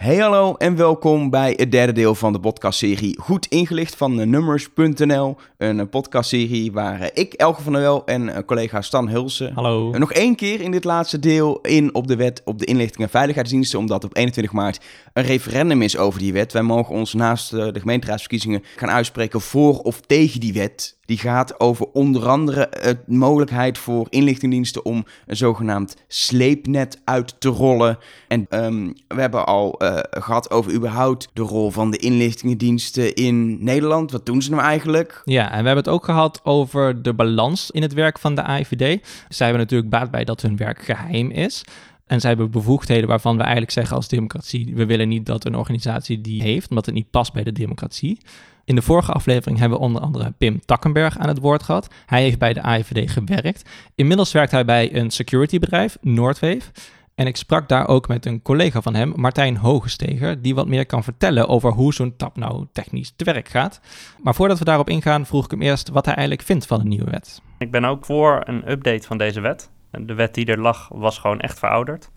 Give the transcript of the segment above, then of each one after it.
Hey hallo en welkom bij het derde deel van de podcastserie Goed Ingelicht van Numbers.nl. Een podcastserie waar ik, Elke van der Wel en collega Stan Hulsen... Hallo. Nog één keer in dit laatste deel in op de wet op de inlichting en veiligheidsdiensten... omdat op 21 maart een referendum is over die wet. Wij mogen ons naast de gemeenteraadsverkiezingen gaan uitspreken voor of tegen die wet... Die gaat over onder andere de mogelijkheid voor inlichtingendiensten om een zogenaamd sleepnet uit te rollen. En um, we hebben al uh, gehad over überhaupt de rol van de inlichtingendiensten in Nederland. Wat doen ze nou eigenlijk? Ja, en we hebben het ook gehad over de balans in het werk van de AIVD. Zij hebben natuurlijk baat bij dat hun werk geheim is. En zij hebben bevoegdheden waarvan we eigenlijk zeggen als democratie: we willen niet dat een organisatie die heeft, omdat het niet past bij de democratie. In de vorige aflevering hebben we onder andere Pim Takkenberg aan het woord gehad. Hij heeft bij de AIVD gewerkt. Inmiddels werkt hij bij een securitybedrijf, Noordweef. En ik sprak daar ook met een collega van hem, Martijn Hogesteger, die wat meer kan vertellen over hoe zo'n tap nou technisch te werk gaat. Maar voordat we daarop ingaan, vroeg ik hem eerst wat hij eigenlijk vindt van de nieuwe wet. Ik ben ook voor een update van deze wet. De wet die er lag was gewoon echt verouderd.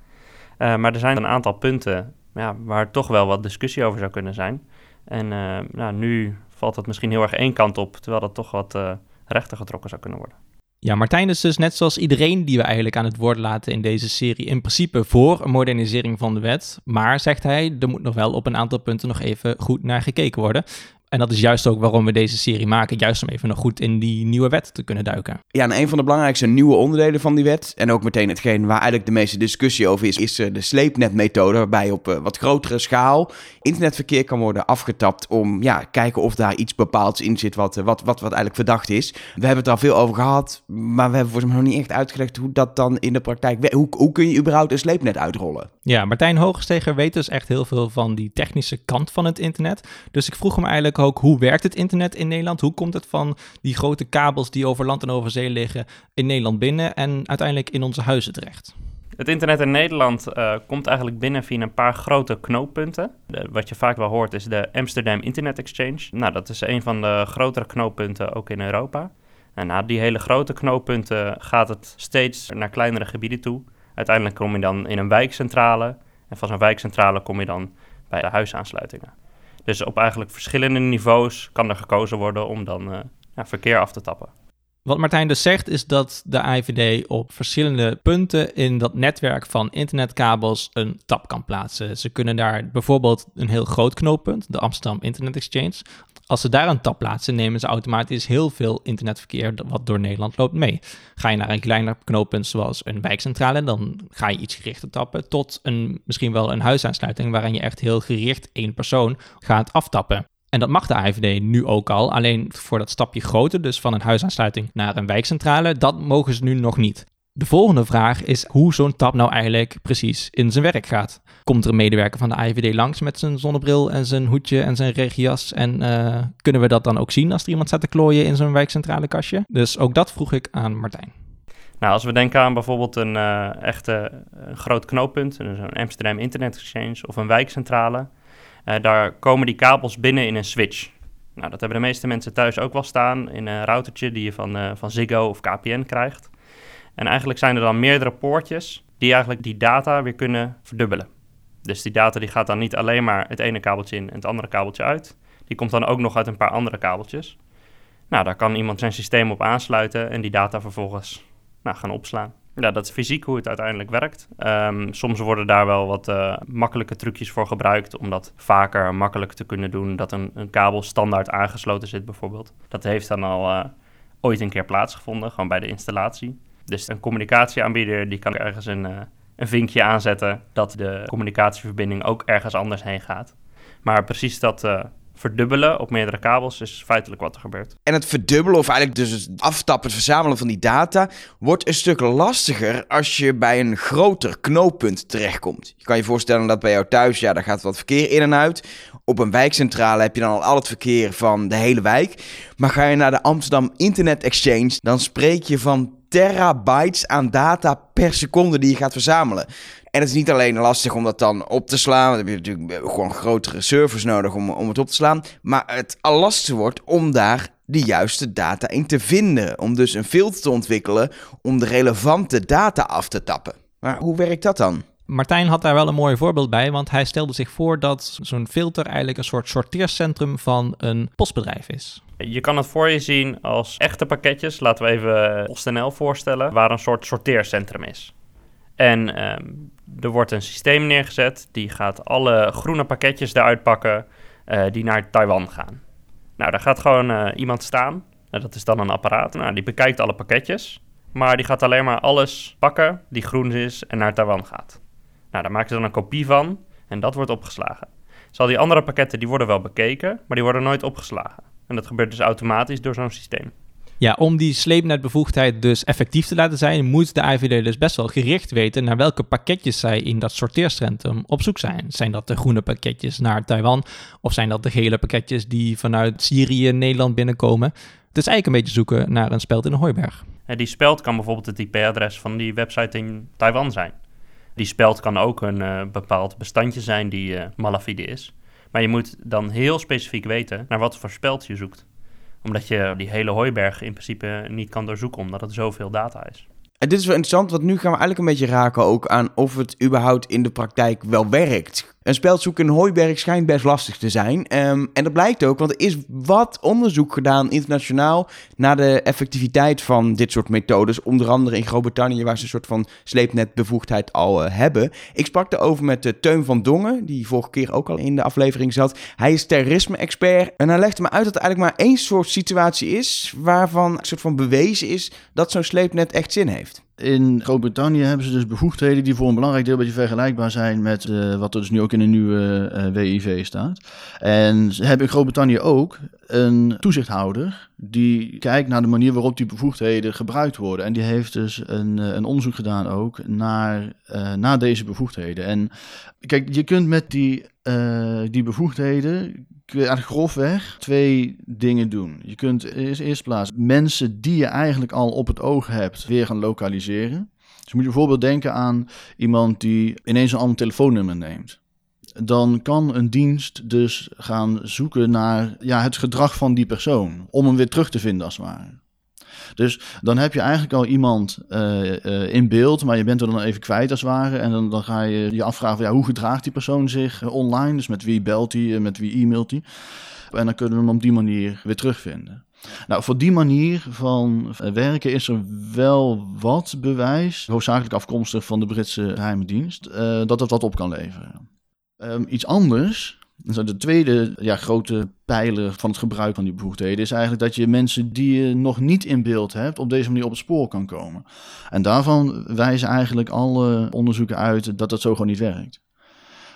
Uh, maar er zijn een aantal punten ja, waar toch wel wat discussie over zou kunnen zijn. En uh, nou, nu valt het misschien heel erg één kant op, terwijl dat toch wat uh, rechter getrokken zou kunnen worden. Ja, Martijn is dus net zoals iedereen die we eigenlijk aan het woord laten in deze serie in principe voor een modernisering van de wet. Maar, zegt hij, er moet nog wel op een aantal punten nog even goed naar gekeken worden. En dat is juist ook waarom we deze serie maken. Juist om even nog goed in die nieuwe wet te kunnen duiken. Ja, en een van de belangrijkste nieuwe onderdelen van die wet. En ook meteen hetgeen waar eigenlijk de meeste discussie over is. Is eh, de sleepnetmethode. Waarbij op eh, wat grotere schaal internetverkeer kan worden afgetapt. Om ja, kijken of daar iets bepaalds in zit wat, wat, wat, wat eigenlijk verdacht is. We hebben het al veel over gehad. Maar we hebben volgens mij nog niet echt uitgelegd hoe dat dan in de praktijk. Hoe, hoe kun je überhaupt een sleepnet uitrollen? Ja, Martijn Hoogsteger weet dus echt heel veel van die technische kant van het internet. Dus ik vroeg hem eigenlijk ook hoe werkt het internet in Nederland? Hoe komt het van die grote kabels die over land en over zee liggen in Nederland binnen en uiteindelijk in onze huizen terecht? Het internet in Nederland uh, komt eigenlijk binnen via een paar grote knooppunten. Wat je vaak wel hoort is de Amsterdam Internet Exchange. Nou, dat is een van de grotere knooppunten ook in Europa. En na die hele grote knooppunten gaat het steeds naar kleinere gebieden toe. Uiteindelijk kom je dan in een wijkcentrale. En van zo'n wijkcentrale kom je dan bij de huisaansluitingen. Dus op eigenlijk verschillende niveaus kan er gekozen worden om dan uh, ja, verkeer af te tappen. Wat Martijn dus zegt is dat de IVD op verschillende punten in dat netwerk van internetkabels een tap kan plaatsen. Ze kunnen daar bijvoorbeeld een heel groot knooppunt, de Amsterdam Internet Exchange, als ze daar een tap plaatsen, nemen ze automatisch heel veel internetverkeer wat door Nederland loopt mee. Ga je naar een kleiner knooppunt zoals een wijkcentrale, dan ga je iets gerichter tappen, tot een, misschien wel een huisaansluiting waarin je echt heel gericht één persoon gaat aftappen. En dat mag de AIVD nu ook al, alleen voor dat stapje groter, dus van een huisaansluiting naar een wijkcentrale, dat mogen ze nu nog niet. De volgende vraag is hoe zo'n tap nou eigenlijk precies in zijn werk gaat. Komt er een medewerker van de IVD langs met zijn zonnebril en zijn hoedje en zijn regias? En uh, kunnen we dat dan ook zien als er iemand staat te klooien in zo'n wijkcentrale kastje? Dus ook dat vroeg ik aan Martijn. Nou, als we denken aan bijvoorbeeld een uh, echte een groot knooppunt, zo'n Amsterdam Internet Exchange of een wijkcentrale, uh, daar komen die kabels binnen in een switch. Nou, dat hebben de meeste mensen thuis ook wel staan in een routertje die je van, van Ziggo of KPN krijgt. En eigenlijk zijn er dan meerdere poortjes die eigenlijk die data weer kunnen verdubbelen. Dus die data die gaat dan niet alleen maar het ene kabeltje in en het andere kabeltje uit. Die komt dan ook nog uit een paar andere kabeltjes. Nou, daar kan iemand zijn systeem op aansluiten en die data vervolgens nou, gaan opslaan. Ja, dat is fysiek hoe het uiteindelijk werkt. Um, soms worden daar wel wat uh, makkelijke trucjes voor gebruikt om dat vaker makkelijk te kunnen doen. Dat een, een kabel standaard aangesloten zit bijvoorbeeld. Dat heeft dan al uh, ooit een keer plaatsgevonden, gewoon bij de installatie. Dus een communicatieaanbieder die kan ergens een, uh, een vinkje aanzetten dat de communicatieverbinding ook ergens anders heen gaat. Maar precies dat uh, verdubbelen op meerdere kabels is feitelijk wat er gebeurt. En het verdubbelen, of eigenlijk dus het aftappen, het verzamelen van die data, wordt een stuk lastiger als je bij een groter knooppunt terechtkomt. Je kan je voorstellen dat bij jou thuis, ja, daar gaat wat verkeer in en uit. Op een wijkcentrale heb je dan al al het verkeer van de hele wijk. Maar ga je naar de Amsterdam Internet Exchange, dan spreek je van terabytes aan data per seconde die je gaat verzamelen. En het is niet alleen lastig om dat dan op te slaan. Dan heb je natuurlijk gewoon grotere servers nodig om, om het op te slaan. Maar het lastigste wordt om daar de juiste data in te vinden. Om dus een filter te ontwikkelen om de relevante data af te tappen. Maar hoe werkt dat dan? Martijn had daar wel een mooi voorbeeld bij, want hij stelde zich voor dat zo'n filter eigenlijk een soort sorteercentrum van een postbedrijf is. Je kan het voor je zien als echte pakketjes, laten we even PostNL voorstellen, waar een soort sorteercentrum is. En ehm, er wordt een systeem neergezet, die gaat alle groene pakketjes eruit pakken uh, die naar Taiwan gaan. Nou, daar gaat gewoon uh, iemand staan, nou, dat is dan een apparaat, nou, die bekijkt alle pakketjes, maar die gaat alleen maar alles pakken die groen is en naar Taiwan gaat. Nou, daar maken ze dan een kopie van en dat wordt opgeslagen. Zal die andere pakketten, die worden wel bekeken, maar die worden nooit opgeslagen. En dat gebeurt dus automatisch door zo'n systeem. Ja, om die sleepnetbevoegdheid dus effectief te laten zijn, moet de IVD dus best wel gericht weten naar welke pakketjes zij in dat sorteercentrum op zoek zijn. Zijn dat de groene pakketjes naar Taiwan of zijn dat de gele pakketjes die vanuit Syrië Nederland binnenkomen? Het is eigenlijk een beetje zoeken naar een speld in een hooiberg. En die speld kan bijvoorbeeld het IP-adres van die website in Taiwan zijn. Die speld kan ook een uh, bepaald bestandje zijn die uh, malafide is. Maar je moet dan heel specifiek weten naar wat voor speld je zoekt. Omdat je die hele hooiberg in principe niet kan doorzoeken, omdat het zoveel data is. En dit is wel interessant, want nu gaan we eigenlijk een beetje raken ook aan of het überhaupt in de praktijk wel werkt. Een speldzoek in Hooiberg schijnt best lastig te zijn. Ehm, en dat blijkt ook, want er is wat onderzoek gedaan internationaal naar de effectiviteit van dit soort methodes. Onder andere in Groot-Brittannië, waar ze een soort van sleepnetbevoegdheid al uh, hebben. Ik sprak erover met uh, Teun van Dongen, die vorige keer ook al in de aflevering zat. Hij is terrorisme-expert en hij legde me uit dat er eigenlijk maar één soort situatie is waarvan een soort van bewezen is dat zo'n sleepnet echt zin heeft. In Groot-Brittannië hebben ze dus bevoegdheden die voor een belangrijk deel een beetje vergelijkbaar zijn met uh, wat er dus nu ook in de nieuwe eh, WIV staat. En ze hebben in Groot-Brittannië ook een toezichthouder die kijkt naar de manier waarop die bevoegdheden gebruikt worden. En die heeft dus een, uh, een onderzoek gedaan ook naar, naar deze bevoegdheden. En kijk, je kunt met die, die bevoegdheden grofweg twee dingen doen. Je kunt in eerste plaats mensen die je eigenlijk al op het oog hebt weer gaan lokaliseren. Dus moet je bijvoorbeeld denken aan iemand die ineens een ander telefoonnummer neemt. Dan kan een dienst dus gaan zoeken naar ja, het gedrag van die persoon. Om hem weer terug te vinden als het ware. Dus dan heb je eigenlijk al iemand uh, uh, in beeld, maar je bent er dan even kwijt als het ware. En dan, dan ga je je afvragen, ja, hoe gedraagt die persoon zich uh, online? Dus met wie belt hij, met wie e-mailt hij? En dan kunnen we hem op die manier weer terugvinden. Nou, voor die manier van werken is er wel wat bewijs, hoofdzakelijk afkomstig van de Britse geheime dienst, dat het wat op kan leveren. Um, iets anders de tweede ja, grote pijler van het gebruik van die bevoegdheden is eigenlijk dat je mensen die je nog niet in beeld hebt, op deze manier op het spoor kan komen. En daarvan wijzen eigenlijk alle onderzoeken uit dat dat zo gewoon niet werkt.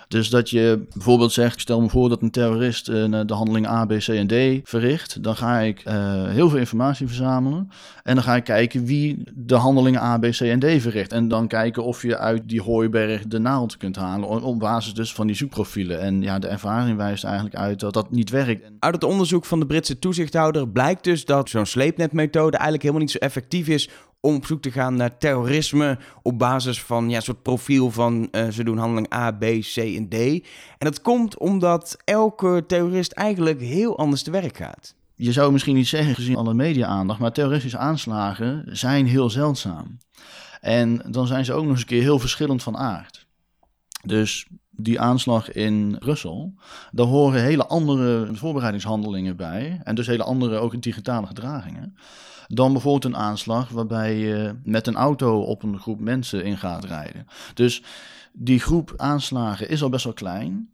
Dus dat je bijvoorbeeld zegt, stel me voor dat een terrorist uh, de handeling A, B, C en D verricht. Dan ga ik uh, heel veel informatie verzamelen. En dan ga ik kijken wie de handelingen A, B, C en D verricht. En dan kijken of je uit die hooiberg de naald kunt halen. Op basis dus van die zoekprofielen. En ja, de ervaring wijst eigenlijk uit dat dat niet werkt. Uit het onderzoek van de Britse toezichthouder blijkt dus dat zo'n sleepnetmethode eigenlijk helemaal niet zo effectief is om op zoek te gaan naar terrorisme op basis van ja, een soort profiel van uh, ze doen handeling A, B, C en D. En dat komt omdat elke terrorist eigenlijk heel anders te werk gaat. Je zou misschien niet zeggen gezien alle media-aandacht, maar terroristische aanslagen zijn heel zeldzaam. En dan zijn ze ook nog eens een keer heel verschillend van aard. Dus die aanslag in Brussel, daar horen hele andere voorbereidingshandelingen bij. En dus hele andere ook digitale gedragingen dan bijvoorbeeld een aanslag waarbij je met een auto op een groep mensen in gaat rijden. Dus die groep aanslagen is al best wel klein.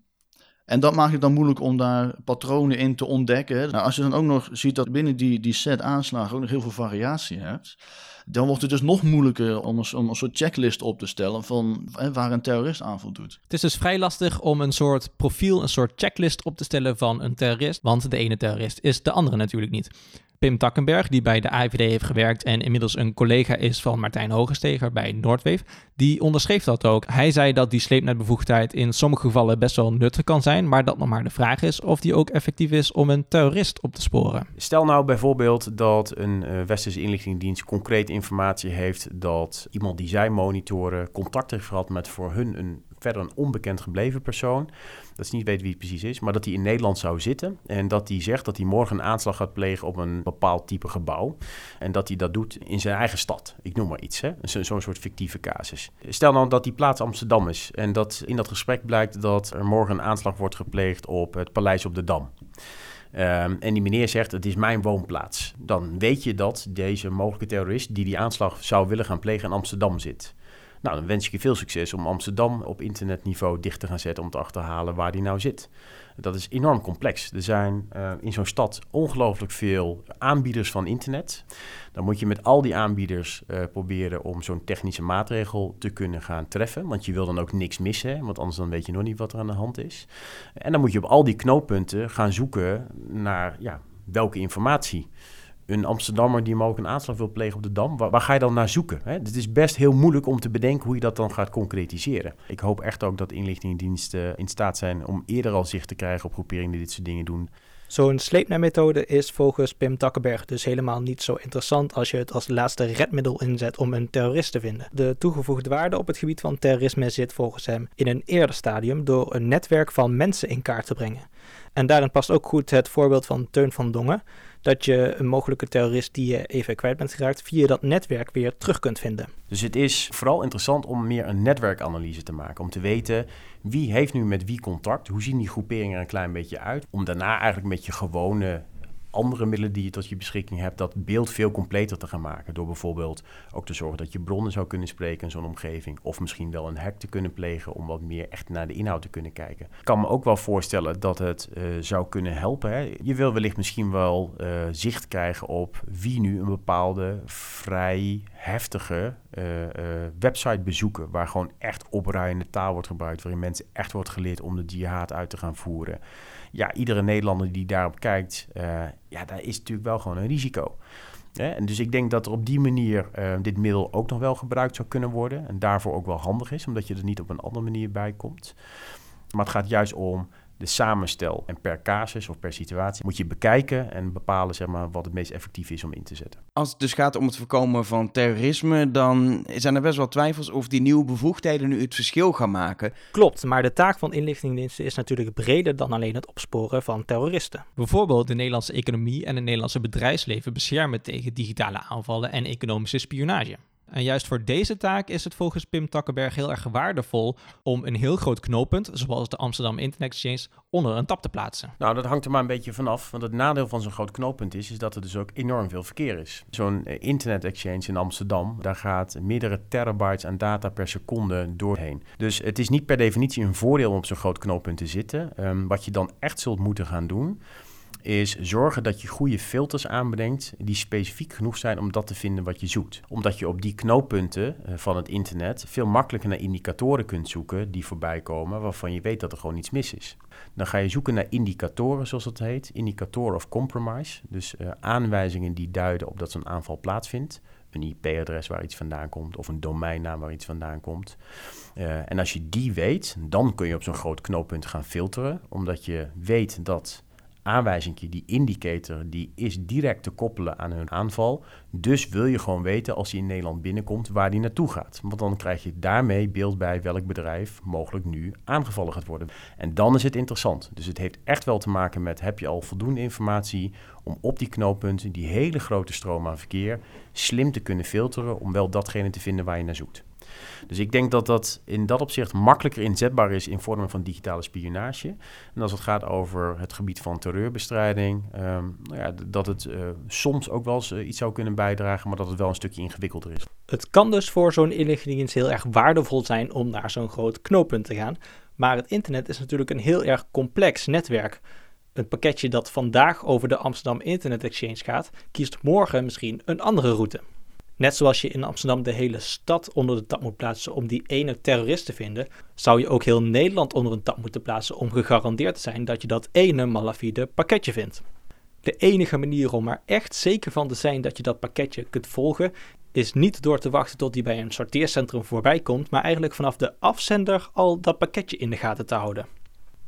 En dat maakt het dan moeilijk om daar patronen in te ontdekken. Nou, als je dan ook nog ziet dat binnen die, die set aanslagen ook nog heel veel variatie hebt, dan wordt het dus nog moeilijker om een, om een soort checklist op te stellen van hè, waar een terrorist aanval doet. Het is dus vrij lastig om een soort profiel, een soort checklist op te stellen van een terrorist, want de ene terrorist is de andere natuurlijk niet. Pim Takkenberg, die bij de AIVD heeft gewerkt en inmiddels een collega is van Martijn Hogesteger bij Noordweef, die onderschreef dat ook. Hij zei dat die sleepnetbevoegdheid in sommige gevallen best wel nuttig kan zijn, maar dat nog maar de vraag is of die ook effectief is om een terrorist op te sporen. Stel nou bijvoorbeeld dat een uh, westerse inlichtingendienst concreet informatie heeft dat iemand die zij monitoren contact heeft gehad met voor hun een verder een onbekend gebleven persoon. Dat ze niet weet wie het precies is, maar dat hij in Nederland zou zitten. En dat hij zegt dat hij morgen een aanslag gaat plegen op een bepaald type gebouw. En dat hij dat doet in zijn eigen stad. Ik noem maar iets, hè? Zo'n zo soort fictieve casus. Stel nou dat die plaats Amsterdam is. En dat in dat gesprek blijkt dat er morgen een aanslag wordt gepleegd op het Paleis op de Dam. Um, en die meneer zegt, het is mijn woonplaats. Dan weet je dat deze mogelijke terrorist die die aanslag zou willen gaan plegen in Amsterdam zit. Nou, dan wens ik je veel succes om Amsterdam op internetniveau dicht te gaan zetten om te achterhalen waar die nou zit. Dat is enorm complex. Er zijn uh, in zo'n stad ongelooflijk veel aanbieders van internet. Dan moet je met al die aanbieders uh, proberen om zo'n technische maatregel te kunnen gaan treffen. Want je wil dan ook niks missen, want anders dan weet je nog niet wat er aan de hand is. En dan moet je op al die knooppunten gaan zoeken naar ja, welke informatie een Amsterdammer die ook een aanslag wil plegen op de Dam, waar, ga je dan naar zoeken? Hè? Het is best heel moeilijk om te bedenken hoe je dat dan gaat concretiseren. Ik hoop echt ook dat inlichtingendiensten in staat zijn om eerder al zicht te krijgen op groeperingen die dit soort dingen doen. Zo'n sleepnetmethode is volgens Pim Takkenberg dus helemaal niet zo interessant als je het als laatste redmiddel inzet om een terrorist te vinden. De toegevoegde waarde op het gebied van terrorisme zit volgens hem in een eerder stadium door een netwerk van mensen in kaart te brengen. En daarin past ook goed het voorbeeld van Teun van Dongen, dat je een mogelijke terrorist die je even kwijt bent geraakt, via dat netwerk weer terug kunt vinden. Dus het is vooral interessant om meer een netwerkanalyse te maken. Om te weten wie heeft nu met wie contact, hoe zien die groeperingen er een klein beetje uit. Om daarna eigenlijk met je gewone andere middelen die je tot je beschikking hebt, dat beeld veel completer te gaan maken. Door bijvoorbeeld ook te zorgen dat je bronnen zou kunnen spreken in zo'n omgeving. Of misschien wel een hack te kunnen plegen om wat meer echt naar de inhoud te kunnen kijken. Ik kan me ook wel voorstellen dat het uh, zou kunnen helpen. Hè. Je wil wellicht misschien wel uh, zicht krijgen op wie nu een bepaalde vrij heftige uh, website bezoeken. Waar gewoon echt opruiende taal wordt gebruikt. Waarin mensen echt wordt geleerd om de jihad uit te gaan voeren ja, iedere Nederlander die daarop kijkt, uh, ja, daar is natuurlijk wel gewoon een risico. En dus ik denk dat er op die manier uh, dit middel ook nog wel gebruikt zou kunnen worden. En daarvoor ook wel handig is, omdat je er niet op een andere manier bij komt. Maar het gaat juist om de samenstel. En per casus of per situatie moet je bekijken en bepalen zeg maar, wat het meest effectief is om in te zetten. Als het dus gaat om het voorkomen van terrorisme, dan zijn er best wel twijfels of die nieuwe bevoegdheden nu het verschil gaan maken. Klopt, maar de taak van inlichtingendiensten is natuurlijk breder dan alleen het opsporen van terroristen. Bijvoorbeeld de Nederlandse economie en het Nederlandse bedrijfsleven beschermen tegen digitale aanvallen en economische spionage. En juist voor deze taak is het volgens Pim Takkenberg heel erg waardevol om een heel groot knooppunt, zoals de Amsterdam Internet Exchange, onder een tap te plaatsen. Nou, dat hangt er maar een beetje vanaf. Want het nadeel van zo'n groot knooppunt is, is dat er dus ook enorm veel verkeer is. Zo'n eh, Internet Exchange in Amsterdam, daar gaat meerdere terabytes aan data per seconde doorheen. Dus het is niet per definitie een voordeel om op zo'n groot knooppunt te zitten. Um, wat je dan echt zult moeten gaan doen, is zorgen dat je goede filters aanbrengt die specifiek genoeg zijn om dat te vinden wat je zoekt. Omdat je op die knooppunten eh, van het internet veel makkelijker naar indicatoren kunt zoeken die voorbij komen waarvan je weet dat er gewoon iets mis is. Dan ga je zoeken naar indicatoren, zoals dat heet, indicator of compromise. Dus uh, aanwijzingen die duiden op dat zo'n aanval plaatsvindt een IP-adres waar iets vandaan komt of een domeinnaam waar iets vandaan komt. Uh, en als je die weet, dan kun je op zo'n groot knooppunt gaan filteren, omdat je weet dat aanwijzing, die indicator, die is direct te koppelen aan hun aanval. Dus wil je gewoon weten als hij in Nederland binnenkomt waar die naartoe gaat. Want dan krijg je daarmee beeld bij welk bedrijf mogelijk nu aangevallen gaat worden. En dan is het interessant. Dus het heeft echt wel te maken met heb je al voldoende informatie om op die knooppunten, die hele grote stroom aan verkeer, slim te kunnen filteren om wel datgene te vinden waar je naar zoekt. Dus ik denk dat dat in dat opzicht makkelijker inzetbaar is in vormen van digitale spionage. En als het gaat over het gebied van terreurbestrijding, um, nou ja, dat het uh, soms ook wel eens uh, iets zou kunnen bijdragen, maar dat het wel een stukje ingewikkelder is. Het kan dus voor zo'n inlichtingendienst heel erg waardevol zijn om naar zo'n groot knooppunt te gaan. Maar het internet is natuurlijk een heel erg complex netwerk. Een pakketje dat vandaag over de Amsterdam Internet Exchange gaat, kiest morgen misschien een andere route. Net zoals je in Amsterdam de hele stad onder de tap moet plaatsen om die ene terrorist te vinden, zou je ook heel Nederland onder een tap moeten plaatsen om gegarandeerd te zijn dat je dat ene malafide pakketje vindt. De enige manier om er echt zeker van te zijn dat je dat pakketje kunt volgen, is niet door te wachten tot die bij een sorteercentrum voorbij komt, maar eigenlijk vanaf de afzender al dat pakketje in de gaten te houden.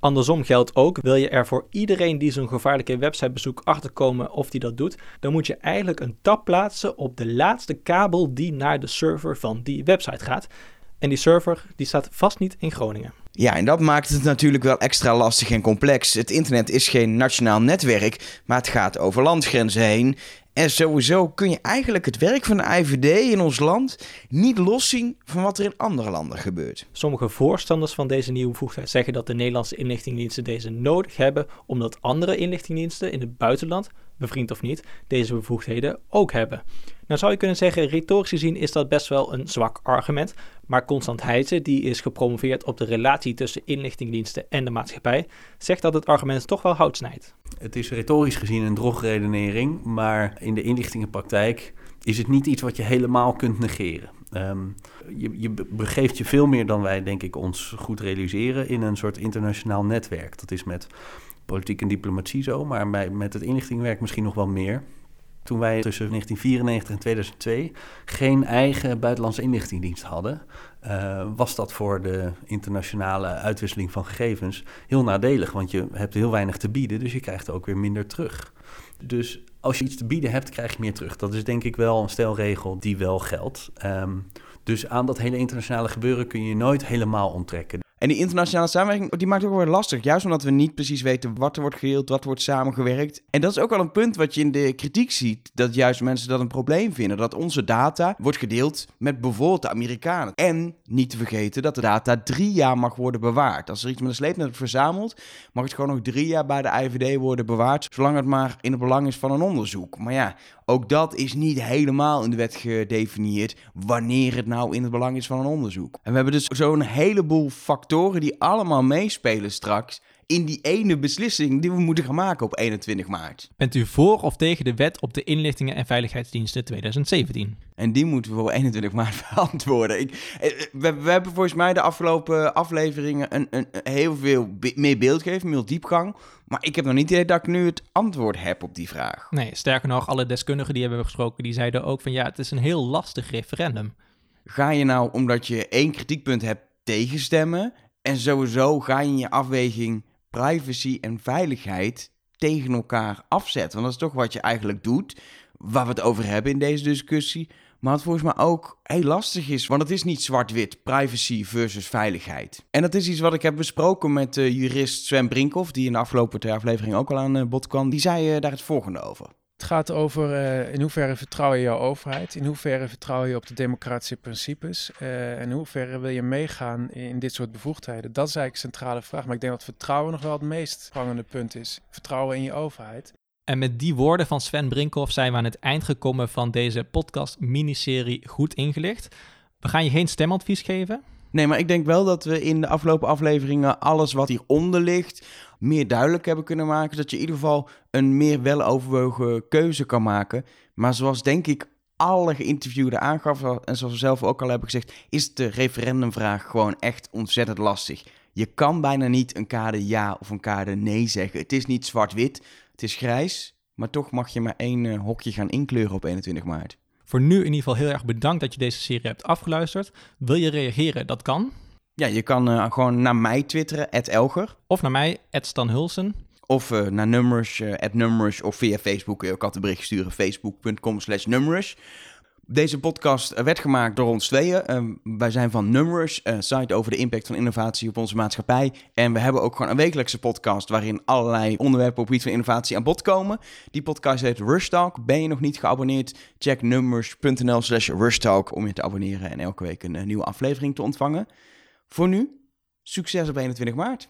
Andersom geldt ook, wil je er voor iedereen die zo'n gevaarlijke websitebezoek achterkomen of die dat doet, dan moet je eigenlijk een tab plaatsen op de laatste kabel die naar de server van die website gaat. En die server die staat vast niet in Groningen. Ja, en dat maakt het natuurlijk wel extra lastig en complex. Het internet is geen nationaal netwerk, maar het gaat over landgrenzen heen. En sowieso kun je eigenlijk het werk van de IVD in ons land niet loszien van wat er in andere landen gebeurt. Sommige voorstanders van deze nieuwe bevoegdheid zeggen dat de Nederlandse inlichtingendiensten deze nodig hebben, omdat andere inlichtingendiensten in het buitenland, bevriend of niet, deze bevoegdheden ook hebben. Nou zou je kunnen zeggen, retorisch gezien is dat best wel een zwak argument, maar Constant Heijzen, die is gepromoveerd op de relatie tussen inlichtingendiensten en de maatschappij, zegt dat het argument toch wel hout snijdt. Het is retorisch gezien een drogredenering, maar in de inlichtingenpraktijk is het niet iets wat je helemaal kunt negeren. Ehm, je, je begeeft je veel meer dan wij, denk ik, ons goed realiseren in een soort internationaal netwerk. Dat is met politiek en diplomatie zo, maar bij, met het inlichtingenwerk misschien nog wel meer. Toen wij tussen 1994 en 2002 geen eigen buitenlandse inlichtingendienst hadden, uh, was dat voor de internationale uitwisseling van gegevens heel nadelig. Want je hebt heel weinig te bieden, dus je krijgt ook weer minder terug. Dus als je iets te bieden hebt, krijg je meer terug. Dat is denk ik wel een stelregel die wel geldt. Um, dus aan dat hele internationale gebeuren kun je nooit helemaal onttrekken. En die internationale samenwerking, die maakt ook wel lastig. Juist omdat we niet precies weten wat er wordt geheeld, wat wordt samengewerkt. En dat is ook wel een punt wat je in de kritiek ziet. Dat juist mensen dat een probleem vinden. Dat onze data wordt gedeeld met bijvoorbeeld de Amerikanen. En niet te vergeten dat de data drie jaar mag worden bewaard. Als er iets met een sleepnet verzameld, mag het gewoon nog drie jaar bij de IVD worden bewaard. Zolang het maar in het belang is van een onderzoek. Maar ja, ook dat is niet helemaal in de wet gedefinieerd. Wanneer het nou in het belang is van een onderzoek. En we hebben dus zo'n heleboel factoren die allemaal meespelen straks in die ene beslissing die we moeten gaan maken op 21 maart. Bent u voor of tegen de wet op de inlichtingen en veiligheidsdiensten 2017? En die moeten we voor 21 maart beantwoorden. Ik, eh, we, we, hebben volgens mij de afgelopen afleveringen een, een, heel veel meer beeld gegeven, meer diepgang. Maar ik heb nog niet idee dat ik nu het antwoord heb op die vraag. Nee, sterker nog, alle deskundigen die hebben gesproken, die zeiden ook van ja, het is een heel lastig referendum. Ga je nou, omdat je één kritiekpunt hebt, tegenstemmen? En sowieso ga je in je afweging privacy en veiligheid tegen elkaar afzetten. Want dat is toch wat je eigenlijk doet, waar we het over hebben in deze discussie. Maar het volgens mij ook heel lastig is, want het is niet zwart-wit, privacy versus veiligheid. En dat is iets wat ik heb besproken met de jurist Sven Brinkhoff, die in de afgelopen twee afleveringen ook al aan eh, bod kwam. Die zei uh, daar het volgende over. Het gaat over uh, in hoeverre vertrouw je jouw overheid, in hoeverre vertrouw je op de democratische principes uh, en in hoeverre wil je meegaan in dit soort bevoegdheden. Dat is eigenlijk een centrale vraag, maar ik denk dat vertrouwen nog wel het meest sprangende punt is. Vertrouwen in je overheid. En met die woorden van Sven Brinkhoff zijn we aan het eind gekomen van deze podcast-miniserie Goed Ingelicht. We gaan je geen stemadvies geven. Nee, maar ik denk wel dat we in de afgelopen afleveringen alles wat hieronder ligt meer duidelijk hebben kunnen maken. Dat je in ieder geval een meer weloverwogen keuze kan maken. Maar zoals denk ik alle geïnterviewden aangaf, en zoals we zelf ook al hebben gezegd, is de referendumvraag gewoon echt ontzettend lastig. Je kan bijna niet een kade ja of een kade nee zeggen. Het is niet zwart-wit, het is grijs, maar toch mag je maar één eh, hokje gaan inkleuren op 21 maart. Voor nu in ieder geval heel erg bedankt dat je deze serie hebt afgeluisterd. Wil je reageren? Dat kan. Ja, je kan uh, gewoon naar mij twitteren, Elger. Of naar mij, Stan Hulsen. Of uh, naar Numbers, uh, Numbers. Of via Facebook je ook altijd een bericht sturen. Facebook.com slash Numbers. Deze podcast werd gemaakt door ons tweeën. Uh, wij zijn van Numbers, een site over de impact van innovatie op onze maatschappij. En we hebben ook gewoon een wekelijkse podcast waarin allerlei onderwerpen op iets van innovatie aan bod komen. Die podcast heet Rush Talk. Ben je nog niet geabonneerd? Check numbers.nl slash Rush Talk om je te abonneren en elke week een nieuwe aflevering te ontvangen. Voor nu, succes op 21 maart.